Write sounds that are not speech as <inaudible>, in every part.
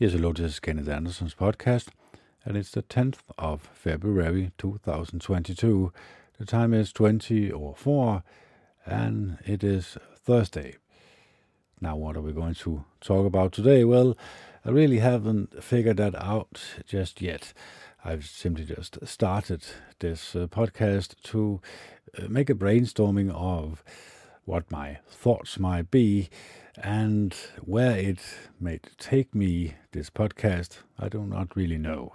Yes, hello, this is Kenneth Anderson's podcast, and it's the 10th of February 2022. The time is 20 or 4, and it is Thursday. Now, what are we going to talk about today? Well, I really haven't figured that out just yet. I've simply just started this uh, podcast to uh, make a brainstorming of what my thoughts might be and where it may take me, this podcast, I do not really know.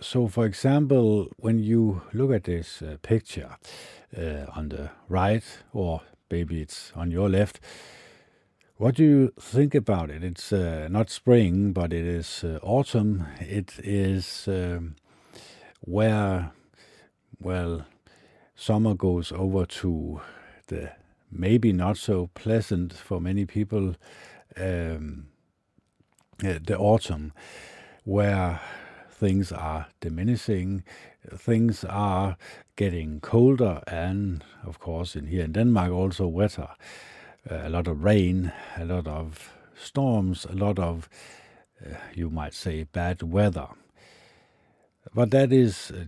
So, for example, when you look at this uh, picture uh, on the right, or maybe it's on your left, what do you think about it? It's uh, not spring, but it is uh, autumn. It is um, where, well, summer goes over to the maybe not so pleasant for many people um, uh, the autumn, where things are diminishing, things are getting colder, and of course, in here in Denmark, also wetter. Uh, a lot of rain, a lot of storms, a lot of, uh, you might say, bad weather. But that is uh,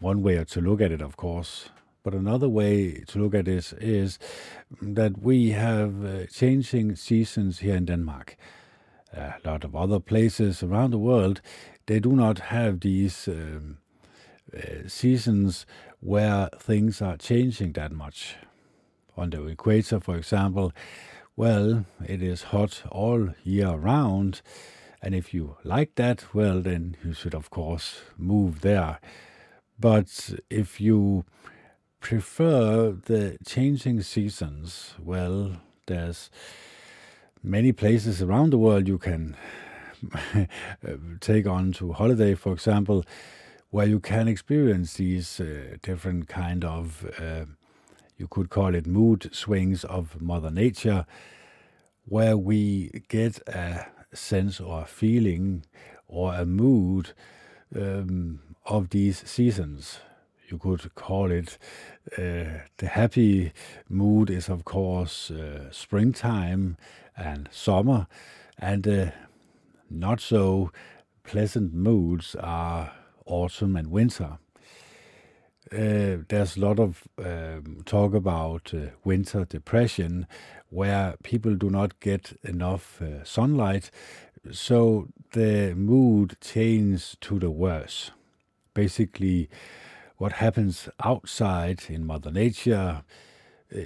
one way to look at it, of course. But another way to look at this is that we have uh, changing seasons here in Denmark. A lot of other places around the world, they do not have these um, uh, seasons where things are changing that much. On the equator, for example, well, it is hot all year round. And if you like that, well, then you should, of course, move there. But if you prefer the changing seasons, well, there's many places around the world you can <laughs> take on to holiday, for example, where you can experience these uh, different kind of, uh, you could call it mood swings of Mother Nature, where we get a sense or a feeling or a mood um, of these seasons you could call it. Uh, the happy mood is, of course, uh, springtime and summer, and the not so pleasant moods are autumn and winter. Uh, there's a lot of um, talk about uh, winter depression where people do not get enough uh, sunlight, so the mood changes to the worse. Basically, what happens outside in Mother Nature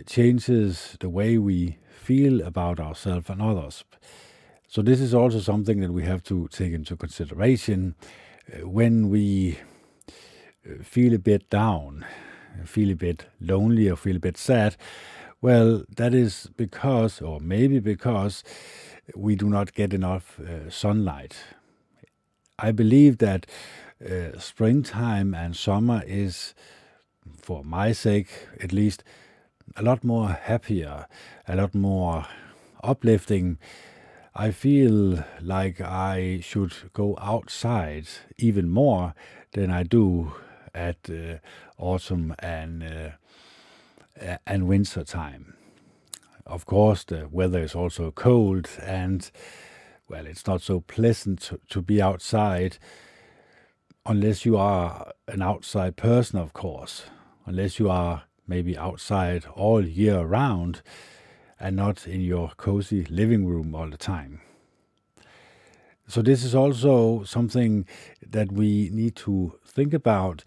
changes the way we feel about ourselves and others. So, this is also something that we have to take into consideration uh, when we uh, feel a bit down, feel a bit lonely, or feel a bit sad. Well, that is because, or maybe because, we do not get enough uh, sunlight. I believe that uh, springtime and summer is, for my sake at least, a lot more happier, a lot more uplifting. I feel like I should go outside even more than I do at uh, autumn and uh, and winter time. Of course, the weather is also cold and well, it's not so pleasant to, to be outside unless you are an outside person, of course, unless you are maybe outside all year round and not in your cozy living room all the time. So, this is also something that we need to think about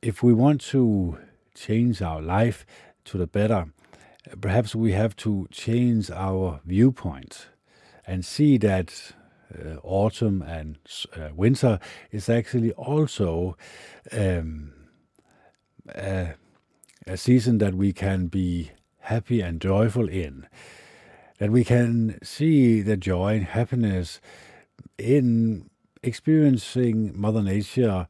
if we want to change our life to the better. Perhaps we have to change our viewpoint and see that uh, autumn and uh, winter is actually also um, a, a season that we can be happy and joyful in. That we can see the joy and happiness in experiencing Mother Nature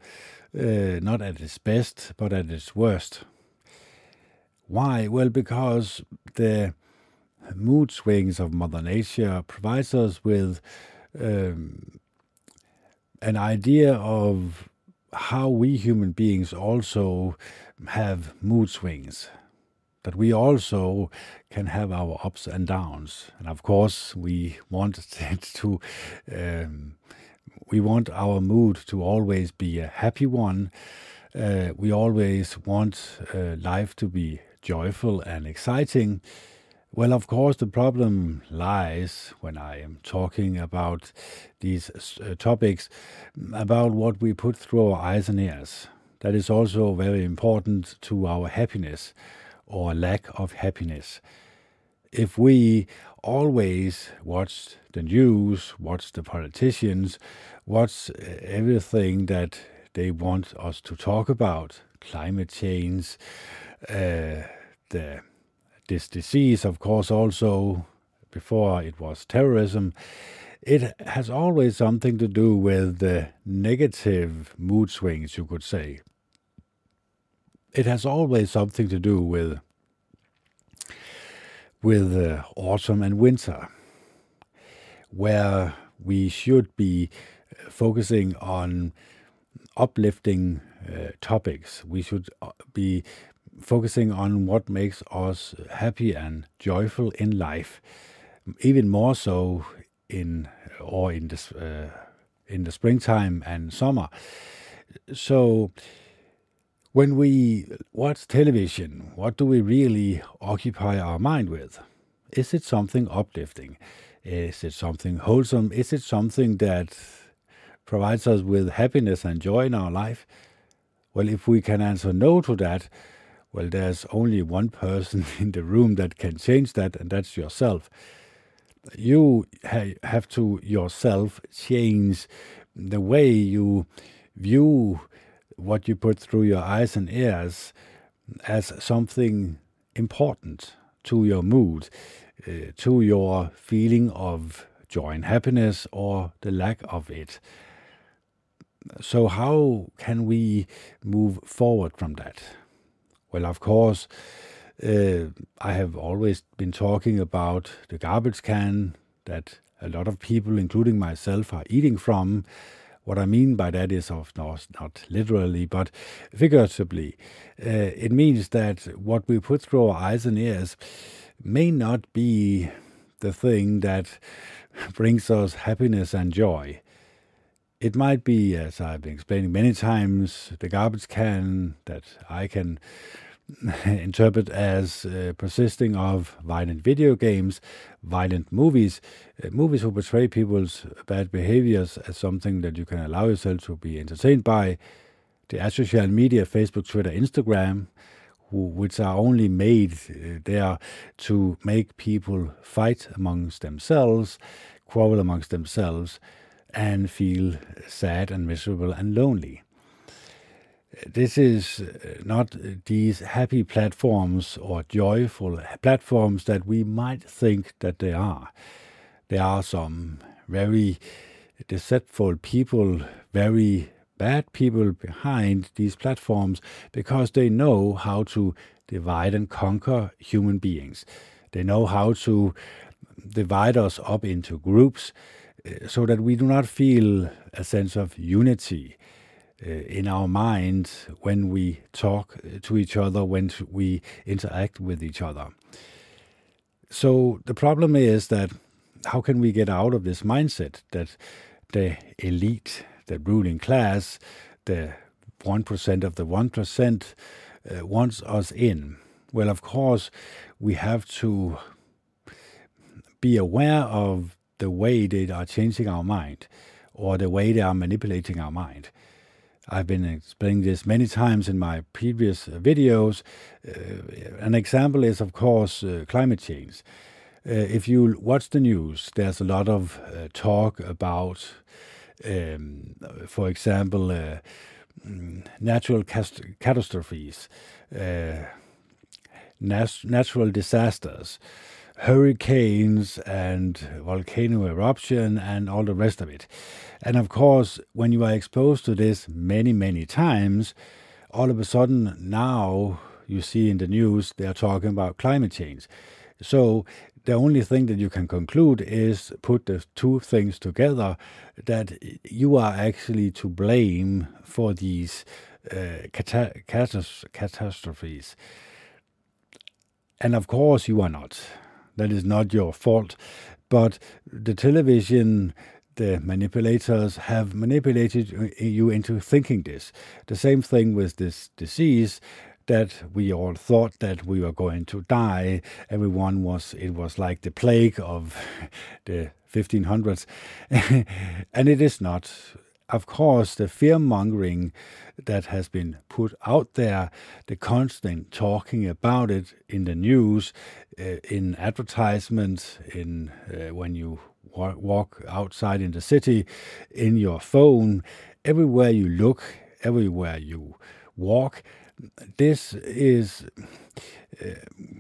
uh, not at its best, but at its worst. Why? Well, because the mood swings of Mother Nature provides us with um, an idea of how we human beings also have mood swings. that we also can have our ups and downs. And of course, we want <laughs> it to, um, we want our mood to always be a happy one. Uh, we always want uh, life to be joyful and exciting. Well, of course, the problem lies when I am talking about these uh, topics about what we put through our eyes and ears. That is also very important to our happiness or lack of happiness. If we always watch the news, watch the politicians, watch uh, everything that they want us to talk about, climate change, uh, the this disease, of course, also before it was terrorism, it has always something to do with the negative mood swings, you could say. It has always something to do with with uh, autumn and winter, where we should be focusing on uplifting uh, topics. We should uh, be focusing on what makes us happy and joyful in life, even more so in or in this uh, in the springtime and summer. So when we watch television, what do we really occupy our mind with? Is it something uplifting? Is it something wholesome? Is it something that provides us with happiness and joy in our life? Well, if we can answer no to that, well, there's only one person <laughs> in the room that can change that, and that's yourself. You ha- have to yourself change the way you view what you put through your eyes and ears as something important to your mood, uh, to your feeling of joy and happiness or the lack of it. So, how can we move forward from that? Well, of course, uh, I have always been talking about the garbage can that a lot of people, including myself, are eating from. What I mean by that is, of course, not literally, but figuratively. Uh, it means that what we put through our eyes and ears may not be the thing that <laughs> brings us happiness and joy. It might be, as I've been explaining many times, the garbage can that I can <laughs> interpret as uh, persisting of violent video games, violent movies, uh, movies who portray people's bad behaviors as something that you can allow yourself to be entertained by, the social media, Facebook, Twitter, Instagram, who, which are only made uh, there to make people fight amongst themselves, quarrel amongst themselves, and feel sad and miserable and lonely. This is uh, not these happy platforms or joyful platforms that we might think that they are. There are some very deceitful people, very bad people behind these platforms because they know how to divide and conquer human beings. They know how to divide us up into groups so that we do not feel a sense of unity uh, in our mind when we talk to each other, when we interact with each other. So the problem is that how can we get out of this mindset that the elite, the ruling class, the 1% of the 1% uh, wants us in? Well, of course, we have to be aware of the way they are changing our mind or the way they are manipulating our mind. I've been explaining this many times in my previous videos. Uh, an example is, of course, uh, climate change. Uh, if you watch the news, there's a lot of uh, talk about, um, for example, uh, mm, natural catastrophes, uh, nat- natural disasters hurricanes and volcano eruption and all the rest of it. And of course, when you are exposed to this many, many times, all of a sudden now you see in the news they're talking about climate change. So the only thing that you can conclude is put the two things together that you are actually to blame for these uh, cata- catastrophes. And of course, you are not. That is not your fault. But the television, the manipulators have manipulated you into thinking this. The same thing with this disease that we all thought that we were going to die. Everyone was, it was like the plague of <laughs> the 1500s. <laughs> and it is not. Of course, the fear mongering that has been put out there, the constant talking about it in the news, uh, in advertisements, in uh, when you walk outside in the city, in your phone, everywhere you look, everywhere you walk. This is, uh,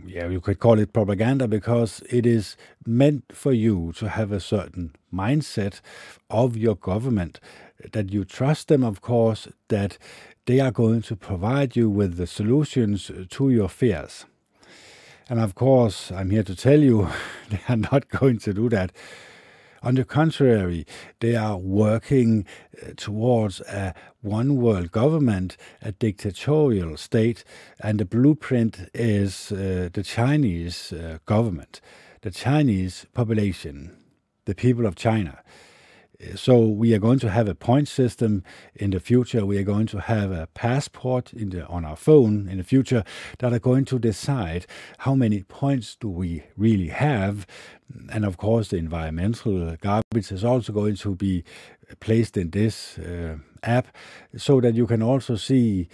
yeah, you could call it propaganda because it is meant for you to have a certain mindset of your government that you trust them, of course, that they are going to provide you with the solutions to your fears. And of course, I'm here to tell you <laughs> they are not <laughs> going to do that. On the contrary, they are working uh, towards a one world government, a dictatorial state, and the blueprint is uh, the Chinese uh, government, the Chinese population, the people of China so we are going to have a point system in the future. We are going to have a passport the, on our phone in the future that are going to decide how many points do we really have. And of course, the environmental garbage is also going to be placed in this uh, app so that you can also see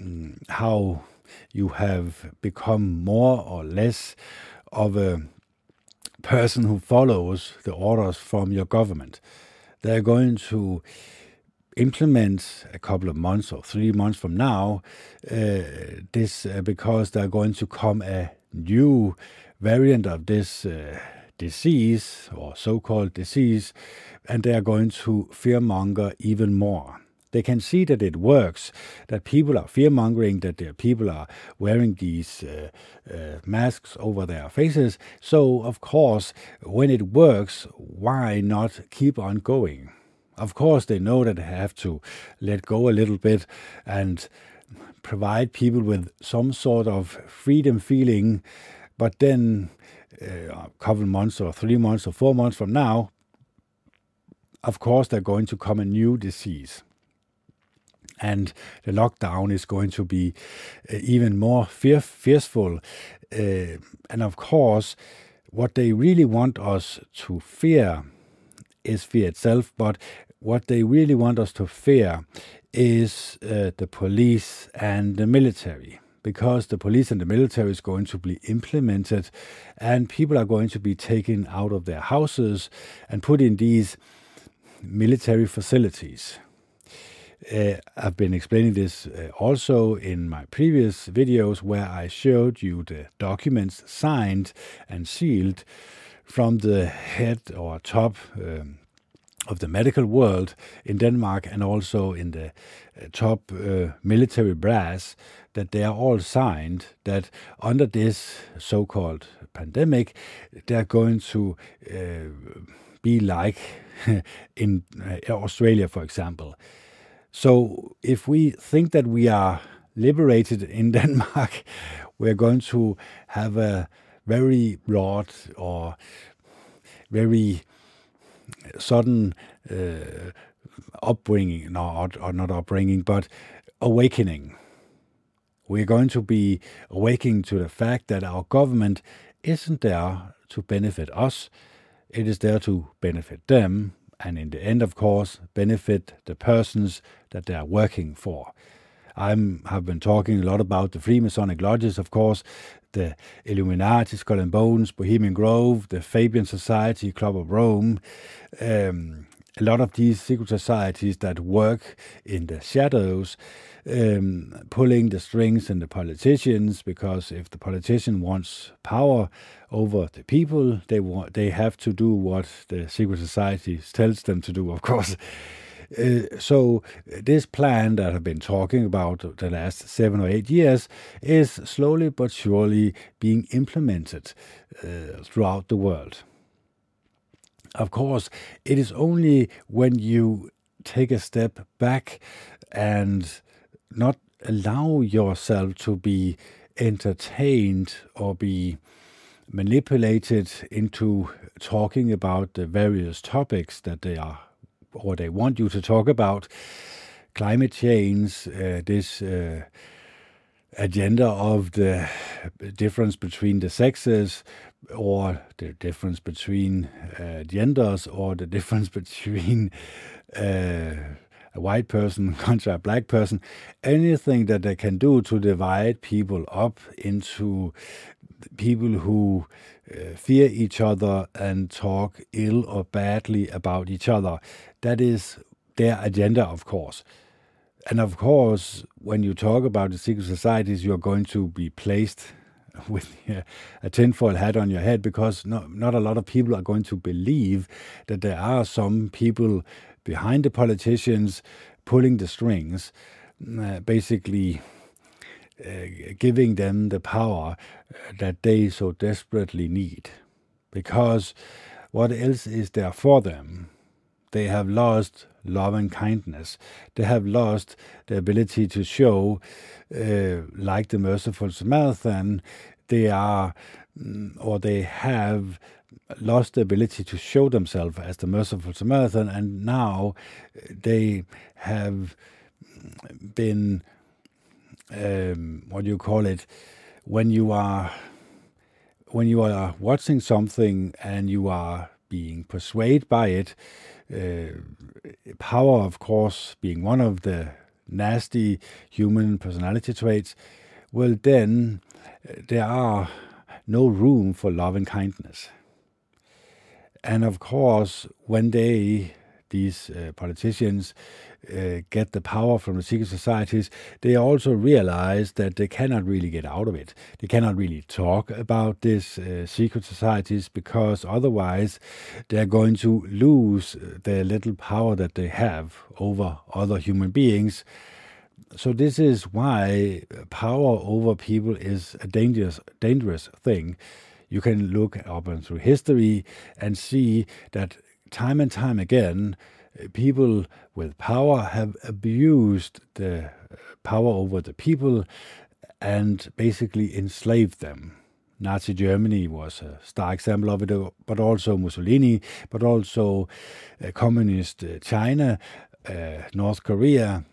um, how you have become more or less of a person who follows the orders from your government they're going to implement a couple of months or three months from now uh, this uh, because they're going to come a new variant of this uh, disease or so-called disease and they are going to fearmonger even more they can see that it works, that people are fear mongering, that people are wearing these uh, uh, masks over their faces. So, of course, when it works, why not keep on going? Of course, they know that they have to let go a little bit and provide people with some sort of freedom feeling, but then uh, a couple months or three months or four months from now, of course, they're going to come a new disease and the lockdown is going to be uh, even more fear- fearful. Uh, and of course, what they really want us to fear is fear itself, but what they really want us to fear is uh, the police and the military because the police and the military is going to be implemented and people are going to be taken out of their houses and put in these military facilities uh, I've been explaining this uh, also in my previous videos where I showed you the documents signed and sealed from the head or top um, of the medical world in Denmark and also in the uh, top uh, military brass that they are all signed that under this so-called pandemic they're going to uh, be like <laughs> in uh, Australia for example so if we think that we are liberated in <laughs> Denmark, we're going to have a very broad or very sudden uh, upbringing, no, or not upbringing, but awakening. We're going to be awakening to the fact that our government isn't there to benefit us, it is there to benefit them and in the end, of course, benefit the persons that they are working for. I have been talking a lot about the Freemasonic lodges, of course, the Illuminati, Skull and Bones, Bohemian Grove, the Fabian Society, Club of Rome, um, a lot of these secret societies that work in the shadows, um, pulling the strings and the politicians, because if the politician wants power over the people, they want they have to do what the secret society tells them to do, of course. Uh, so this plan that I've been talking about the last seven or eight years is slowly but surely being implemented uh, throughout the world. Of course, it is only when you take a step back and not allow yourself to be entertained or be manipulated into talking about the various topics that they are or they want you to talk about. Climate change, uh, this uh, agenda of the difference between the sexes or the difference between uh, genders or the <laughs> difference between uh, a white person <laughs> contra a black person, anything that they can do to divide people up into people who uh, fear each other and talk ill or badly about each other. That is their agenda, of course. And of course, when you talk about the secret societies, you're going to be placed <laughs> with a tinfoil hat on your head because not, not a lot of people are going to believe that there are some people behind the politicians pulling the strings, uh, basically uh, giving them the power uh, that they so desperately need. Because what else is there for them? They have lost love and kindness. They have lost the ability to show, uh, like the merciful Samaritan, they are mm, or they have lost the ability to show themselves as the merciful Samaritan, and now they have been um, what do you call it when you are when you are watching something and you are being persuaded by it. Uh, power, of course, being one of the nasty human personality traits, well, then uh, there are no room for love and kindness. And of course, when they, these uh, politicians, get the power from the secret societies, they also realize that they cannot really get out of it. They cannot really talk about these uh, secret societies because otherwise they're going to lose uh, the little power that they have over other human beings. So this is why power over people is a dangerous, dangerous thing. You can look up and through history and see that time and time again, people with power have abused the power over the people and basically enslaved them. Nazi Germany was a star example of it, but also Mussolini, but also uh, communist uh, China, uh, North Korea,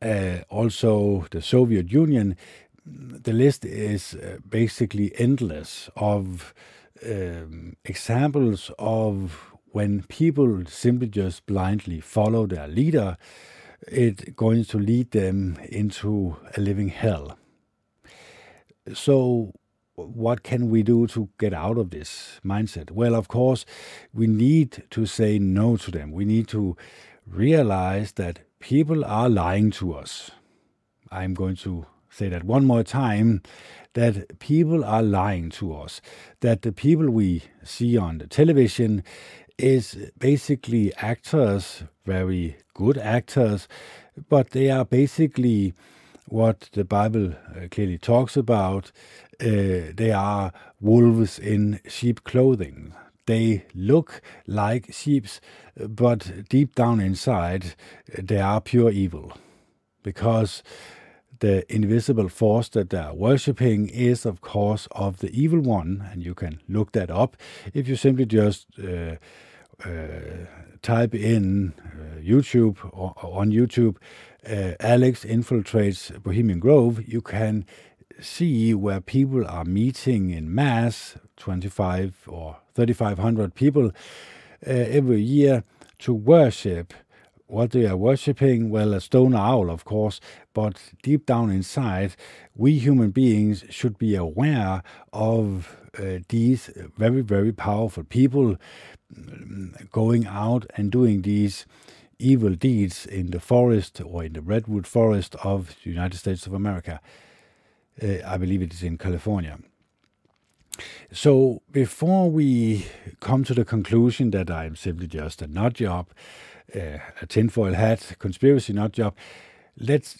uh, also the Soviet Union. The list is uh, basically endless of um, examples of when people simply just blindly follow their leader, it's going to lead them into a living hell. So, what can we do to get out of this mindset? Well, of course, we need to say no to them. We need to realize that people are lying to us. I'm going to say that one more time that people are lying to us, that the people we see on the television is basically actors, very good actors, but they are basically what the Bible uh, clearly talks about. Uh, they are wolves in sheep clothing. They look like sheep, but deep down inside, they are pure evil. Because the invisible force that they are worshipping is, of course, of the evil one, and you can look that up if you simply just uh, type in uh, YouTube or, or, on YouTube, uh, Alex infiltrates Bohemian Grove, you can see where people are meeting in mass, 25 or 3,500 people every year to worship. What they are worshipping, well, a stone owl, of course, but deep down inside, we human beings should be aware of uh, these very, very powerful people going out and doing these evil deeds in the forest or in the redwood forest of the United States of America. Uh, I believe it is in California. So before we come to the conclusion that I'm simply just a nut job, uh, a tinfoil hat conspiracy nut job, let's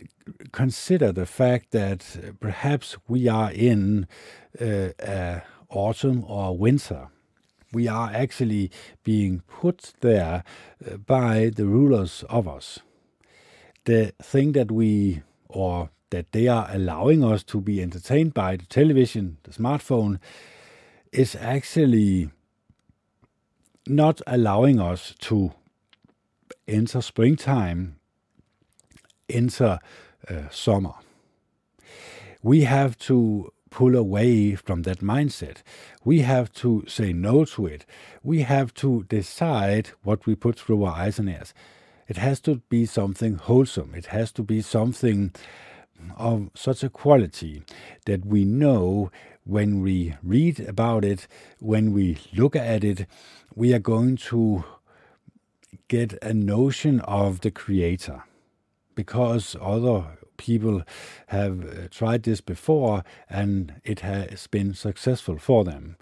consider the fact that perhaps we are in uh, autumn or winter we are actually being put there uh, by the rulers of us. The thing that we, or that they are allowing us to be entertained by the television, the smartphone, is actually not allowing us to enter springtime, enter uh, summer. We have to pull away from that mindset. We have to say no to it. We have to decide what we put through our eyes and ears. It has to be something wholesome. It has to be something of such a quality that we know when we read about it, when we look at it, we are going to get a notion of the creator because other people have uh, tried this before and it has been successful for them.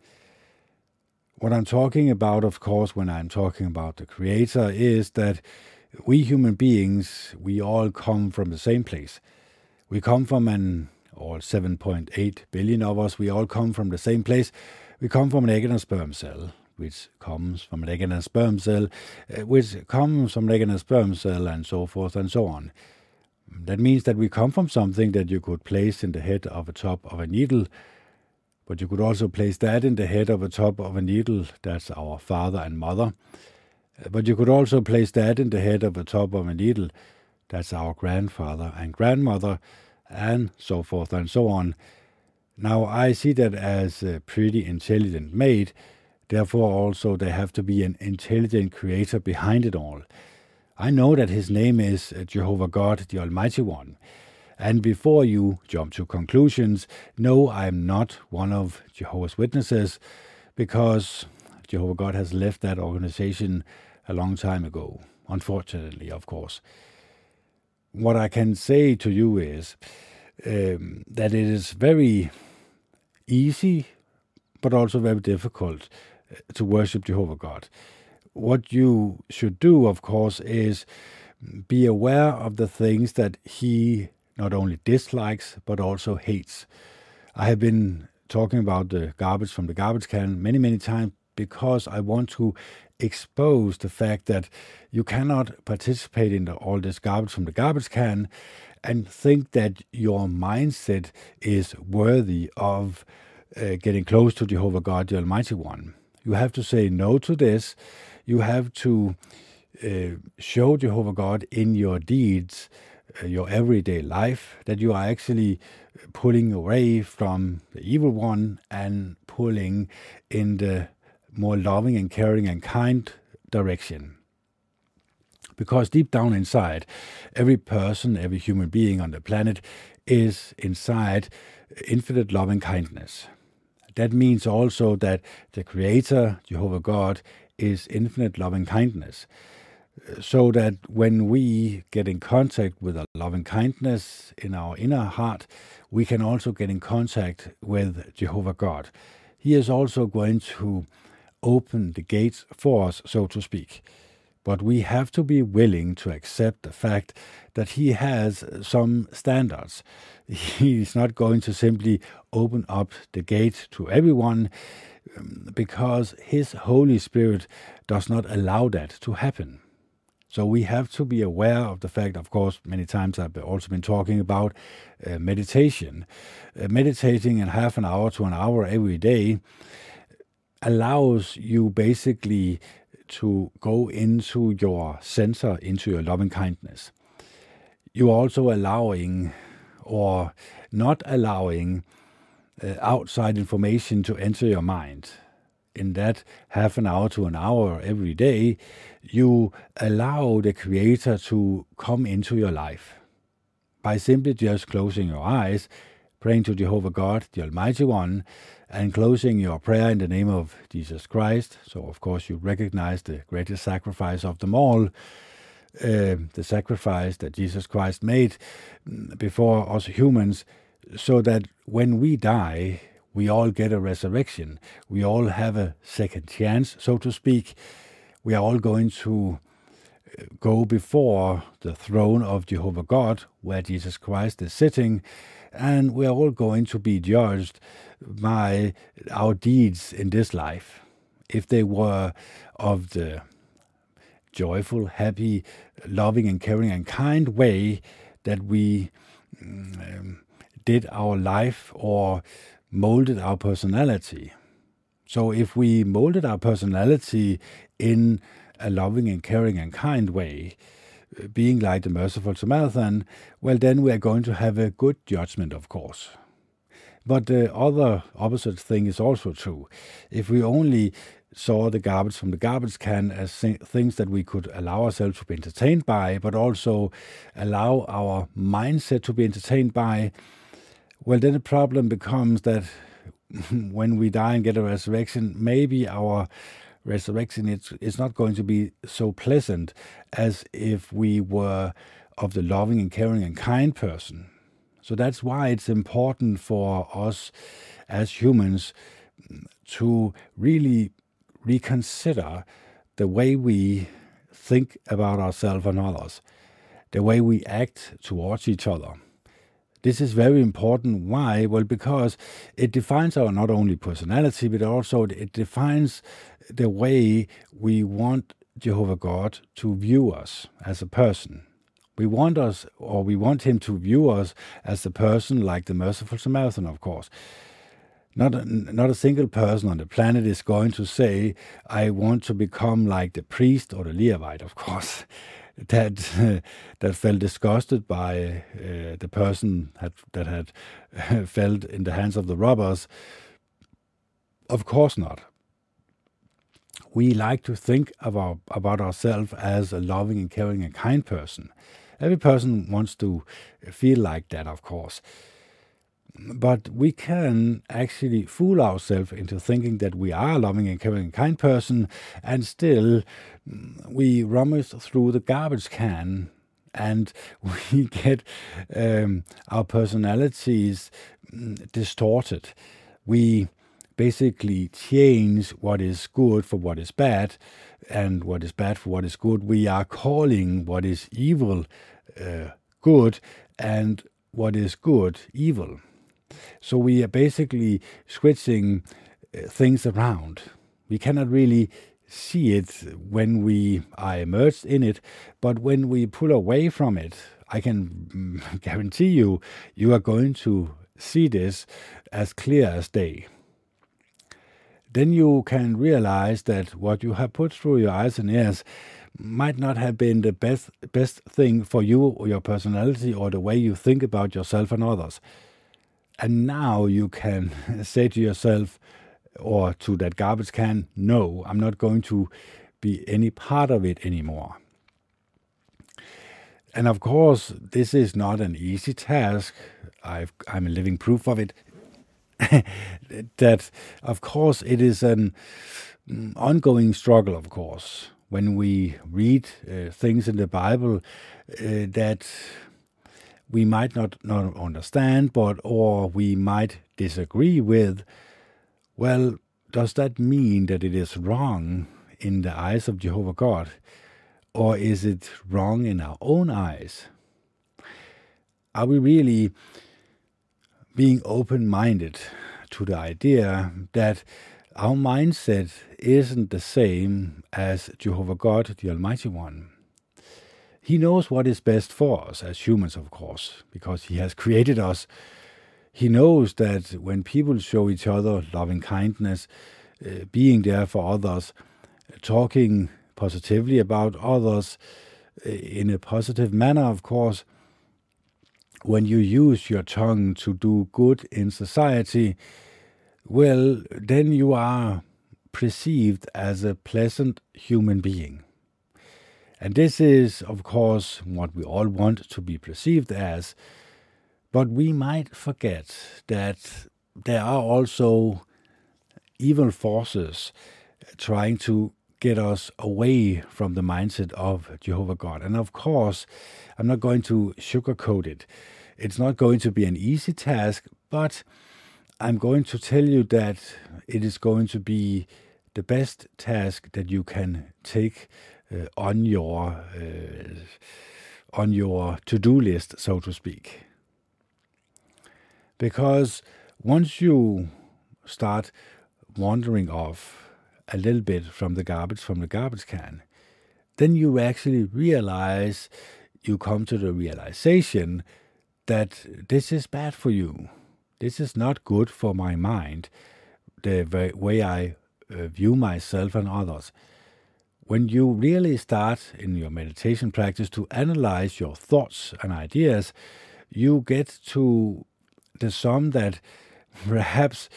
What I'm talking about, of course, when I'm talking about the creator, is that we human beings, we all come from the same place. We come from an, all 7.8 billion of us, we all come from the same place. We come from an egg and a sperm cell, which comes from an egg and a sperm cell, uh, which comes from an egg and a sperm cell, and so forth and so on. That means that we come from something that you could place in the head of a top of a needle, but you could also place that in the head of a top of a needle. That's our father and mother. But you could also place that in the head of a top of a needle. That's our grandfather and grandmother, and so forth and so on. Now, I see that as a pretty intelligent made, therefore, also, there have to be an intelligent creator behind it all. I know that his name is Jehovah God, the Almighty One. And before you jump to conclusions, no, I'm not one of Jehovah's Witnesses because Jehovah God has left that organization a long time ago, unfortunately, of course what I can say to you is um, that it is very easy, but also very difficult uh, to worship Jehovah God. What you should do, of course, is be aware of the things that He not only dislikes, but also hates. I have been talking about the garbage from the garbage can many, many times because I want to expose the fact that you cannot participate in the, all this garbage from the garbage can and think that your mindset is worthy of uh, getting close to Jehovah God, the Almighty One. You have to say no to this. You have to uh, show Jehovah God in your deeds, uh, your everyday life, that you are actually pulling away from the evil one and pulling in the more loving and caring and kind direction. Because deep down inside, every person, every human being on the planet is inside infinite love and kindness. That means also that the Creator, Jehovah God, is infinite loving kindness. So that when we get in contact with a loving kindness in our inner heart, we can also get in contact with Jehovah God. He is also going to open the gates for us, so to speak. But we have to be willing to accept the fact that he has some standards. <laughs> He's not going to simply open up the gate to everyone because his Holy Spirit does not allow that to happen. So we have to be aware of the fact, of course, many times I've also been talking about uh, meditation. Uh, meditating in half an hour to an hour every day allows you basically to go into your center, into your loving kindness. You're also allowing or not allowing uh, outside information to enter your mind. In that half an hour to an hour every day, you allow the Creator to come into your life by simply just closing your eyes, praying to Jehovah God, the Almighty One, and closing your prayer in the name of Jesus Christ. So, of course, you recognize the greatest sacrifice of them all, uh, the sacrifice that Jesus Christ made before us humans, so that when we die, we all get a resurrection. We all have a second chance, so to speak. We are all going to uh, go before the throne of Jehovah God, where Jesus Christ is sitting, and we are all going to be judged by our deeds in this life. If they were of the joyful, happy, loving, and caring and kind way that we um, did our life or molded our personality. So if we molded our personality in a loving and caring and kind way, uh, being like the merciful Samaritan, well, then we are going to have a good judgment, of course. But the other opposite thing is also true. If we only saw the garbage from the garbage can as things that we could allow ourselves to be entertained by, but also allow our mindset to be entertained by, well, then the problem becomes that <laughs> when we die and get a resurrection, maybe our resurrection is, is not going to be so pleasant as if we were of the loving and caring and kind person. So that's why it's important for us as humans to really reconsider the way we think about ourselves and others, the way we act towards each other. This is very important. Why? Well, because it defines our not only personality, but also it defines the way we want Jehovah God to view us as a person. We want us, or we want him to view us as a person like the merciful Samaritan, of course. Not a, not a single person on the planet is going to say, I want to become like the priest or the Levite, of course, that, <laughs> that felt disgusted by uh, the person had, that had <laughs> felt in the hands of the robbers. Of course not. We like to think about, about ourselves as a loving and caring and kind person. Every person wants to feel like that, of course. But we can actually fool ourselves into thinking that we are a loving and caring and kind person, and still mm, we rummage through the garbage can and <laughs> we get um, our personalities mm, distorted. We basically change what is good for what is bad and what is bad for what is good. We are calling what is evil uh, good and what is good evil. So we are basically switching uh, things around. We cannot really see it when we are immersed in it, but when we pull away from it, I can <laughs> guarantee you, you are going to see this as clear as day then you can realize that what you have put through your eyes and ears might not have been the best best thing for you or your personality or the way you think about yourself and others. And now you can <laughs> say to yourself or to that garbage can, no, I'm not going to be any part of it anymore. And of course, this is not an easy task. i am a living proof of it. <laughs> that, of course, it is an mm, ongoing struggle, of course, when we read uh, things in the Bible uh, that we might not, not understand, but or we might disagree with. Well, does that mean that it is wrong in the eyes of Jehovah God? Or is it wrong in our own eyes? Are we really being open minded to the idea that our mindset isn't the same as Jehovah God, the Almighty One. He knows what is best for us as humans, of course, because He has created us. He knows that when people show each other loving kindness, uh, being there for others, talking positively about others uh, in a positive manner, of course, when you use your tongue to do good in society, well, then you are perceived as a pleasant human being. And this is, of course, what we all want to be perceived as, but we might forget that there are also evil forces trying to get us away from the mindset of Jehovah God. And of course, I'm not going to sugarcoat it. It's not going to be an easy task, but I'm going to tell you that it is going to be the best task that you can take uh, on your uh, on your to-do list, so to speak. Because once you start wandering off a little bit from the garbage from the garbage can, then you actually realize you come to the realization that this is bad for you. This is not good for my mind, the way I uh, view myself and others. When you really start in your meditation practice to analyze your thoughts and ideas, you get to the sum that perhaps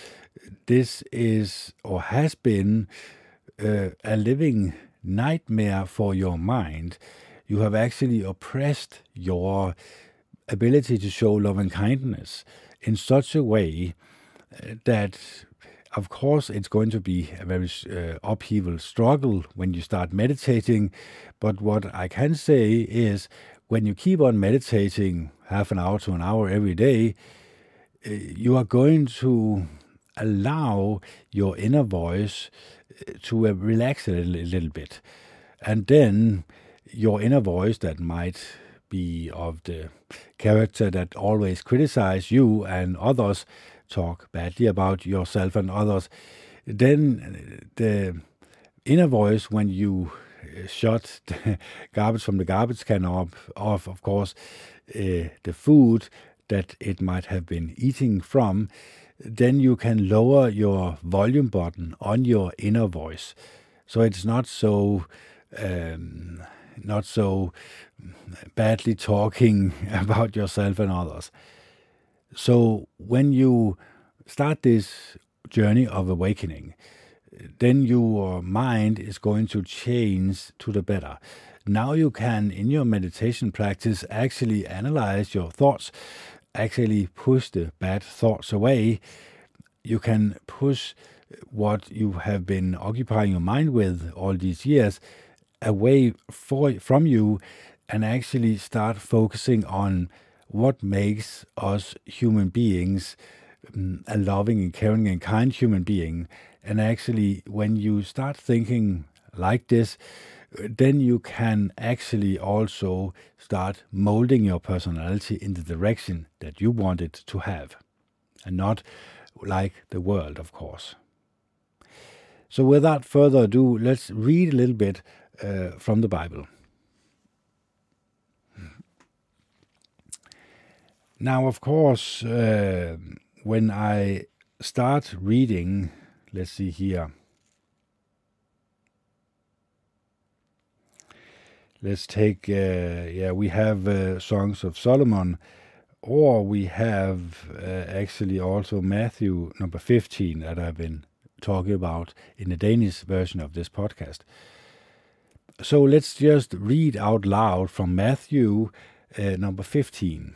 this is or has been uh, a living nightmare for your mind. You have actually oppressed your ability to show love and kindness in such a way uh, that of course, it's going to be a very uh, upheaval struggle when you start meditating. But what I can say is when you keep on meditating half an hour to an hour every day, uh, you are going to allow your inner voice uh, to uh, relax a little, a little bit. And then your inner voice that might be of the character that always criticize you and others, talk badly about yourself and others, then the inner voice, when you shut the <laughs> garbage from the garbage can off, off of course, uh, the food that it might have been eating from, then you can lower your volume button on your inner voice. So it's not so um, not so badly talking <laughs> about yourself and others. So when you start this journey of awakening, then your mind is going to change to the better. Now you can, in your meditation practice, actually analyze your thoughts actually push the bad thoughts away, you can push what you have been occupying your mind with all these years away for, from you and actually start focusing on what makes us human beings um, a loving and caring and kind human being. And actually, when you start thinking like this, then you can actually also start molding your personality in the direction that you want it to have, and not like the world, of course. So, without further ado, let's read a little bit uh, from the Bible. Now, of course, uh, when I start reading, let's see here. let's take uh, yeah we have uh, songs of solomon or we have uh, actually also matthew number 15 that i've been talking about in the danish version of this podcast so let's just read out loud from matthew uh, number 15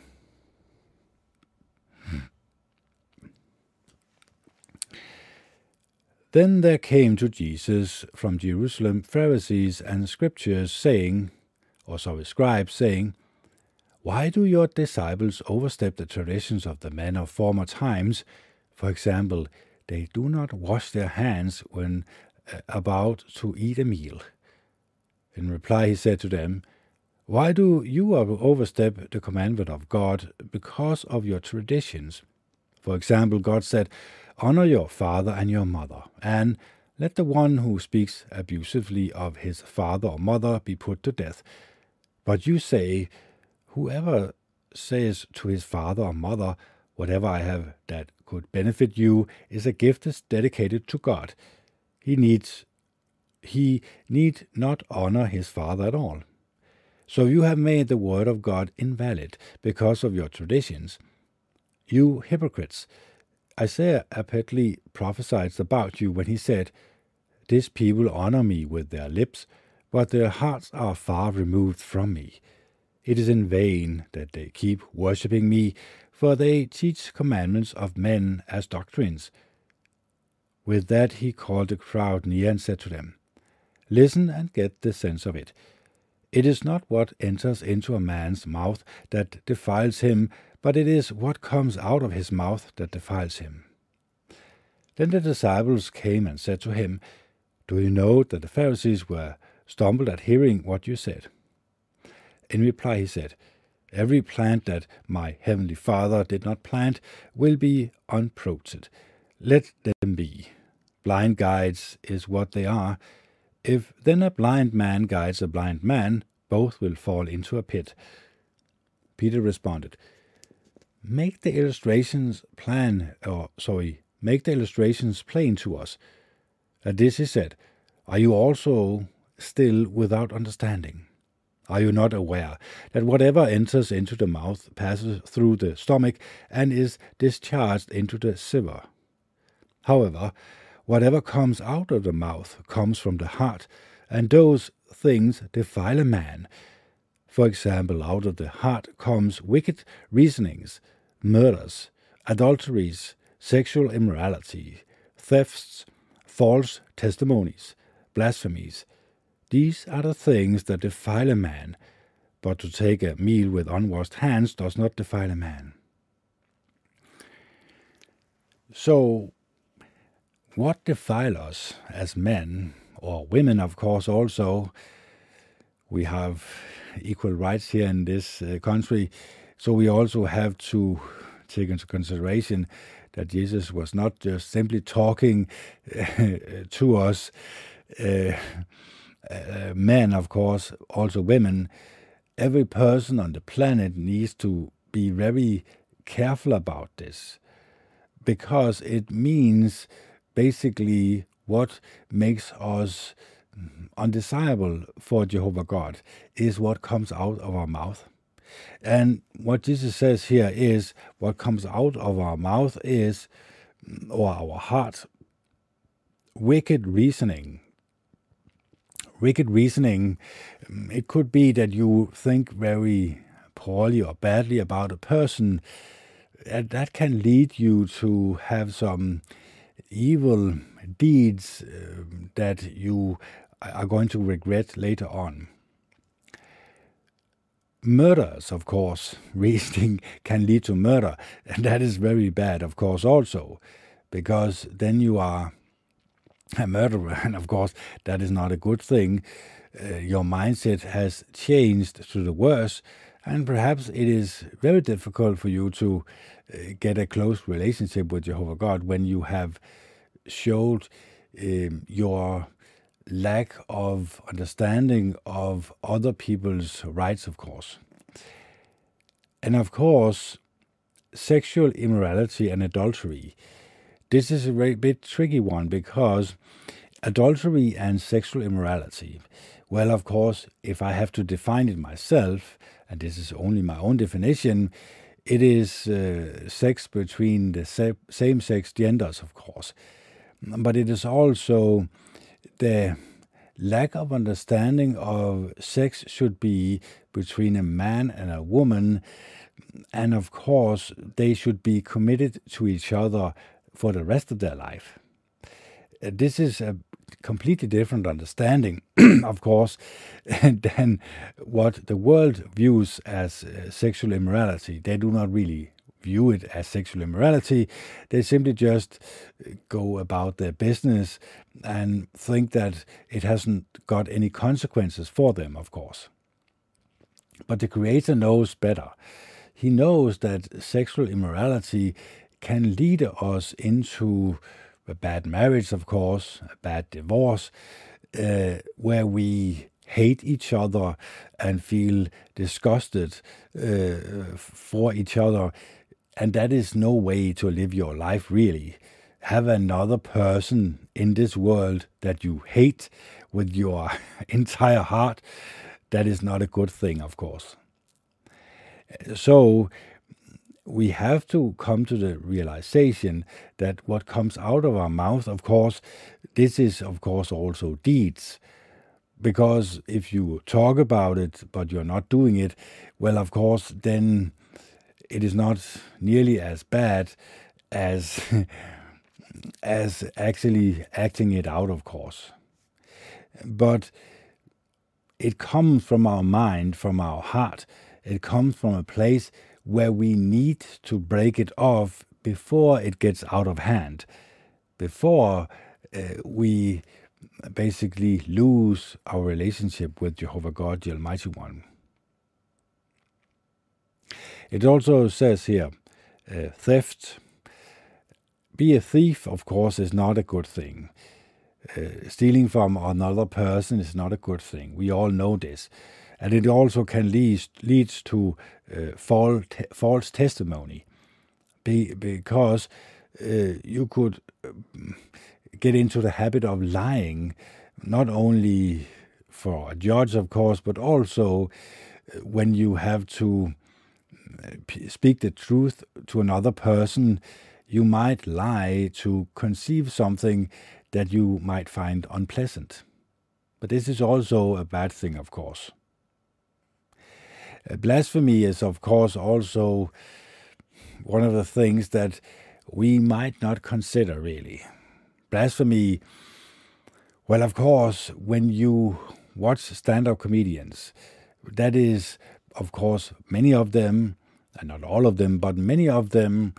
Then there came to Jesus from Jerusalem Pharisees and scriptures saying, or sorry, scribes saying, Why do your disciples overstep the traditions of the men of former times? For example, they do not wash their hands when uh, about to eat a meal. In reply, he said to them, Why do you overstep the commandment of God because of your traditions? For example, God said, Honor your father and your mother, and let the one who speaks abusively of his father or mother be put to death. But you say, Whoever says to his father or mother, Whatever I have that could benefit you is a gift that's dedicated to God. He needs he need not honor his father at all. So you have made the word of God invalid because of your traditions. You hypocrites, Isaiah aptly prophesied about you when he said, This people honor me with their lips, but their hearts are far removed from me. It is in vain that they keep worshipping me, for they teach commandments of men as doctrines. With that he called the crowd near and said to them, Listen and get the sense of it. It is not what enters into a man's mouth that defiles him, but it is what comes out of his mouth that defiles him. Then the disciples came and said to him, Do you know that the Pharisees were stumbled at hearing what you said? In reply, he said, Every plant that my heavenly Father did not plant will be uprooted. Let them be. Blind guides is what they are. If then a blind man guides a blind man, both will fall into a pit. Peter responded, make the illustrations plan, or sorry, make the illustrations plain to us. At this he said, Are you also still without understanding? Are you not aware that whatever enters into the mouth passes through the stomach and is discharged into the sieve? However, whatever comes out of the mouth comes from the heart, and those things defile a man. For example, out of the heart comes wicked reasonings, murders, adulteries, sexual immorality, thefts, false testimonies, blasphemies. These are the things that defile a man, but to take a meal with unwashed hands does not defile a man. So, what defile us as men, or women, of course, also? We have equal rights here in this uh, country, so we also have to take into consideration that Jesus was not just simply talking to us, uh, uh, men, of course, also women. Every person on the planet needs to be very careful about this because it means basically what makes us undesirable for Jehovah God is what comes out of our mouth. And what Jesus says here is what comes out of our mouth is, or our heart, wicked reasoning. Wicked reasoning, it could be that you think very poorly or badly about a person, and that can lead you to have some evil deeds uh, that you are going to regret later on. Murders, of course, <laughs> reasoning can lead to murder, and that is very bad, of course, also, because then you are a murderer, <laughs> and of course, that is not a good thing. Uh, your mindset has changed to the worse, and perhaps it is very difficult for you to uh, get a close relationship with Jehovah God when you have showed um, your lack of understanding of other people's rights, of course. And of course, sexual immorality and adultery. This is a very bit tricky one because adultery and sexual immorality, well, of course, if I have to define it myself, and this is only my own definition, it is uh, sex between the same sex genders, of course. But it is also the lack of understanding of sex should be between a man and a woman. And of course, they should be committed to each other for the rest of their life. Uh, this is a completely different understanding, <clears throat> of course, <laughs> than what the world views as uh, sexual immorality. They do not really view it as sexual immorality. They simply just go about their business and think that it hasn't got any consequences for them, of course. But the Creator knows better. He knows that sexual immorality can lead us into a bad marriage, of course, a bad divorce, uh, where we hate each other and feel disgusted uh, for each other and that is no way to live your life, really. Have another person in this world that you hate with your <laughs> entire heart. That is not a good thing, of course. So, we have to come to the realization that what comes out of our mouth, of course, this is, of course, also deeds. Because if you talk about it, but you're not doing it, well, of course, then it is not nearly as bad as <laughs> as actually acting it out, of course. But it comes from our mind, from our heart. It comes from a place where we need to break it off before it gets out of hand, before uh, we basically lose our relationship with Jehovah God, the Almighty One. It also says here uh, theft. Be a thief, of course, is not a good thing. Uh, stealing from another person is not a good thing. We all know this. And it also can lead leads to uh, false, false testimony. be, because uh, you could um, get into the habit of lying, not only for a judge, of course, but also uh, when you have to uh, speak the truth to another person, you might lie to conceive something that you might find unpleasant. But this is also a bad thing, of course. Uh, blasphemy is, of course, also one of the things that we might not consider really. Blasphemy, well, of course, when you watch stand up comedians, that is, of course, many of them, and not all of them, but many of them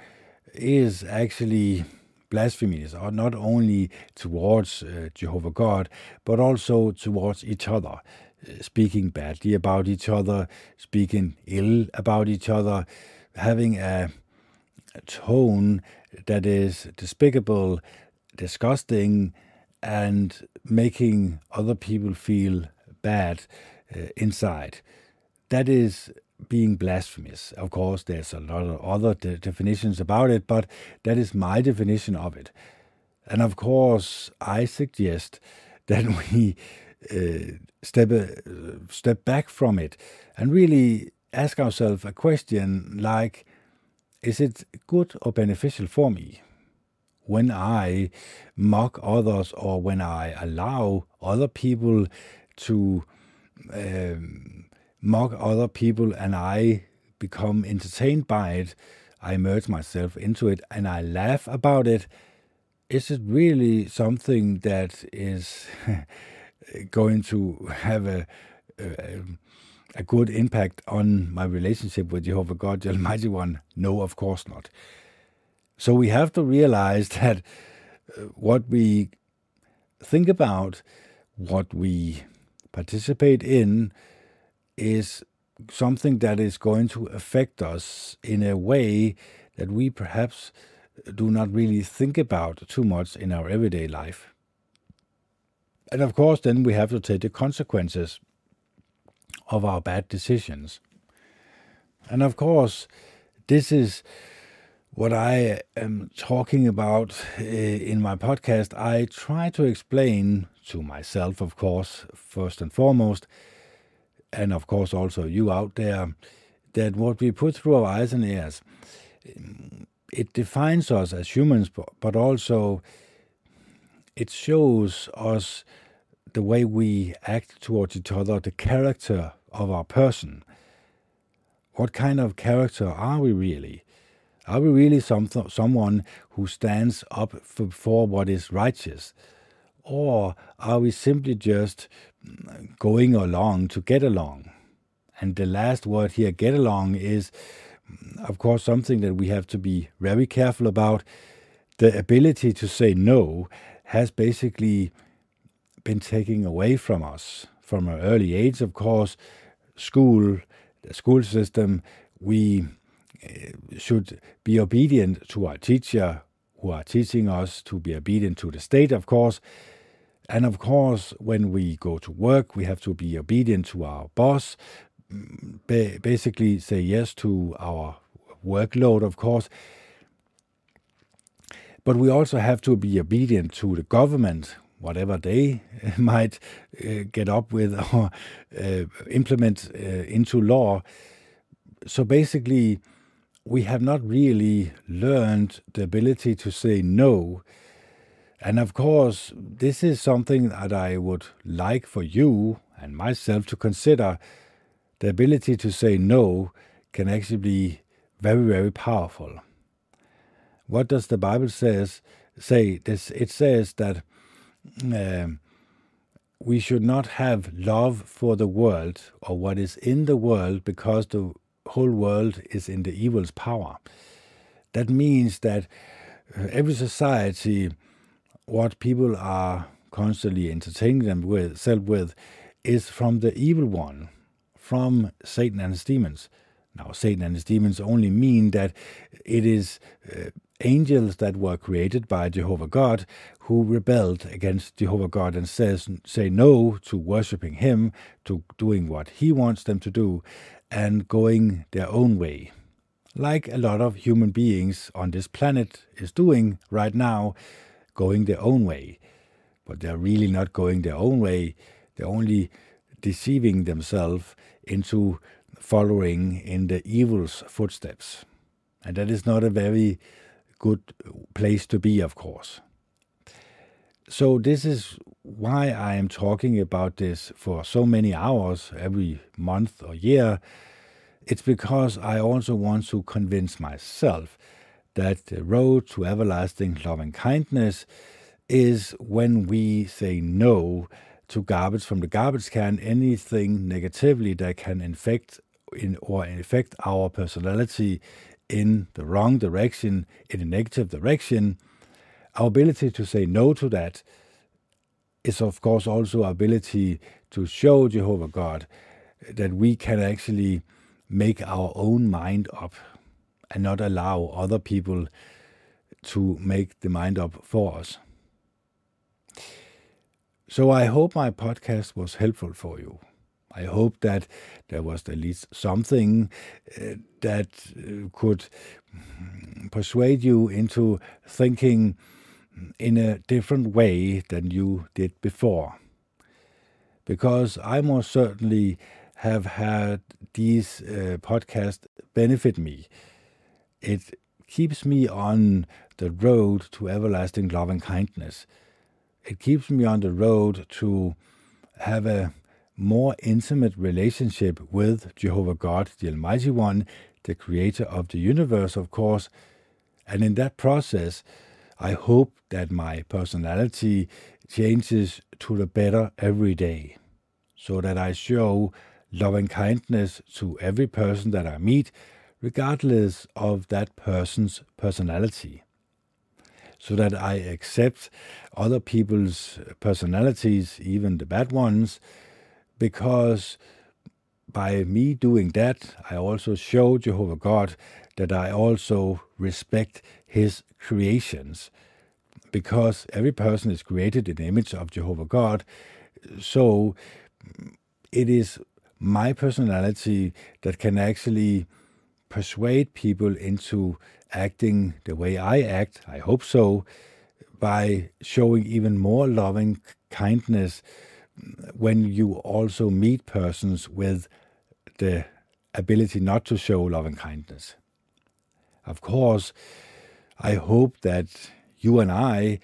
is actually blasphemies are not only towards uh, Jehovah God, but also towards each other, speaking badly about each other, speaking ill about each other, having a, a tone that is despicable, disgusting, and making other people feel bad uh, inside. That is being blasphemous. Of course, there's a lot of other de- definitions about it, but that is my definition of it. And of course, I suggest <laughs> that we uh, step uh, step back from it and really ask ourselves a question like, is it good or beneficial for me? When I mock others or when I allow other people to um, mock other people and I become entertained by it, I immerse myself into it and I laugh about it, is it really something that is <laughs> going to have a, a, a good impact on my relationship with Jehovah God, the Almighty One? No, of course not. So we have to realize <laughs> that uh, what we think about, what we participate in, is something that is going to affect us in a way that we perhaps do not really think about too much in our everyday life. And of course, then we have to take the consequences of our bad decisions. And of course, this is what I am talking about eh, in my podcast. I try to explain to myself, of course, first and foremost, and of course also you out there, that what we put through our eyes and ears, mm, it defines us as humans, but also it shows us the way we act towards each other, the character of our person. What kind of character are we really? Are we really some, someone who stands up for, for what is righteous? Or are we simply just going along to get along? And the last word here, get along, is of course something that we have to be very careful about. The ability to say no has basically been taken away from us from an early age, of course. School, the school system, we eh, should be obedient to our teacher who are teaching us to be obedient to the state, of course. And of course, when we go to work, we have to be obedient to our boss, basically say yes to our workload, of course. But we also have to be obedient to the government, whatever they <laughs> might uh, get up with <laughs> or uh, implement uh, into law. So basically, we have not really learned the ability to say no and of course, this is something that I would like for you and myself to consider. The ability to say no can actually be very, very powerful. What does the Bible says say? This it says that uh, we should not have love for the world or what is in the world because the whole world is in the evil's power. That means that uh, every society what people are constantly entertaining themselves with is from the evil one, from Satan and his demons. Now, Satan and his demons only mean that it is uh, angels that were created by Jehovah God who rebelled against Jehovah God and says say no to worshiping him, to doing what he wants them to do, and going their own way. like a lot of human beings on this planet is doing right now, going their own way. But they're really not going their own way. They're only deceiving themselves into following in the evil's footsteps. And that is not a very good place to be, of course. So, this is why I am talking about this for so many hours every month or year. It's because I also want to convince myself that the road to everlasting loving kindness is when we say no to garbage from the garbage can, anything negatively that can infect in or affect our personality in the wrong direction, in a negative direction. Our ability to say no to that is, of course, also our ability to show Jehovah God that we can actually make our own mind up and not allow other people to make the mind up for us. So I hope my podcast was helpful for you. I hope that there was at least something uh, that uh, could persuade you into thinking in a different way than you did before. Because I most certainly have had these uh, podcasts benefit me. It keeps me on the road to everlasting love and kindness. It keeps me on the road to have a more intimate relationship with Jehovah God, the Almighty One, the creator of the universe, of course. And in that process, I hope that my personality changes to the better every day, so that I show loving kindness to every person that I meet, regardless of that person's personality. So that I accept other people's personalities, even the bad ones, because by me doing that, I also show Jehovah God that I also respect his creations. Because every person is created in the image of Jehovah God. So it is my personality that can actually persuade people into acting the way I act, I hope so, by showing even more loving kindness when you also meet persons with the ability not to show loving kindness. Of course, I hope that you and I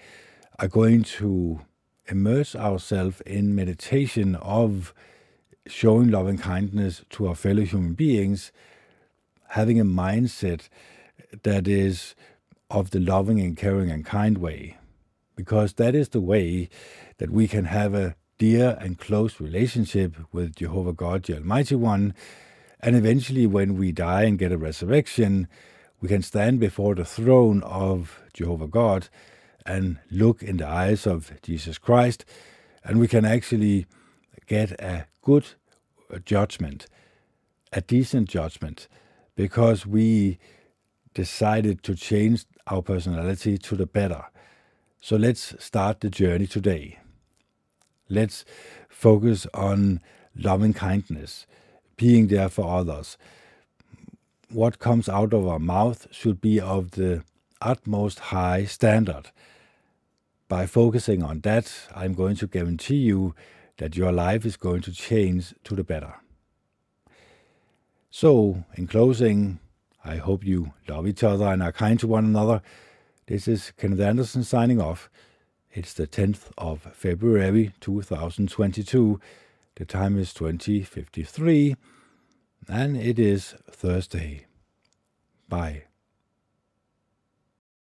are going to immerse ourselves in meditation of showing loving kindness to our fellow human beings, having a mindset that is of the loving and caring and kind way, because that is the way that we can have a dear and close relationship with Jehovah God, the Almighty One. And eventually, when we die and get a resurrection, we can stand before the throne of Jehovah God and look in the eyes of Jesus Christ, and we can actually get a good judgment, a decent judgment, because we decided to change our personality to the better. So let's start the journey today. Let's focus on loving kindness, being there for others. What comes out of our mouth should be of the utmost high standard. By focusing on that, I'm going to guarantee you that your life is going to change to the better. So, in closing, I hope you love each other and are kind to one another. This is Kenneth Anderson signing off. It's the 10th of February 2022. The time is 2053 and it is Thursday. Bye.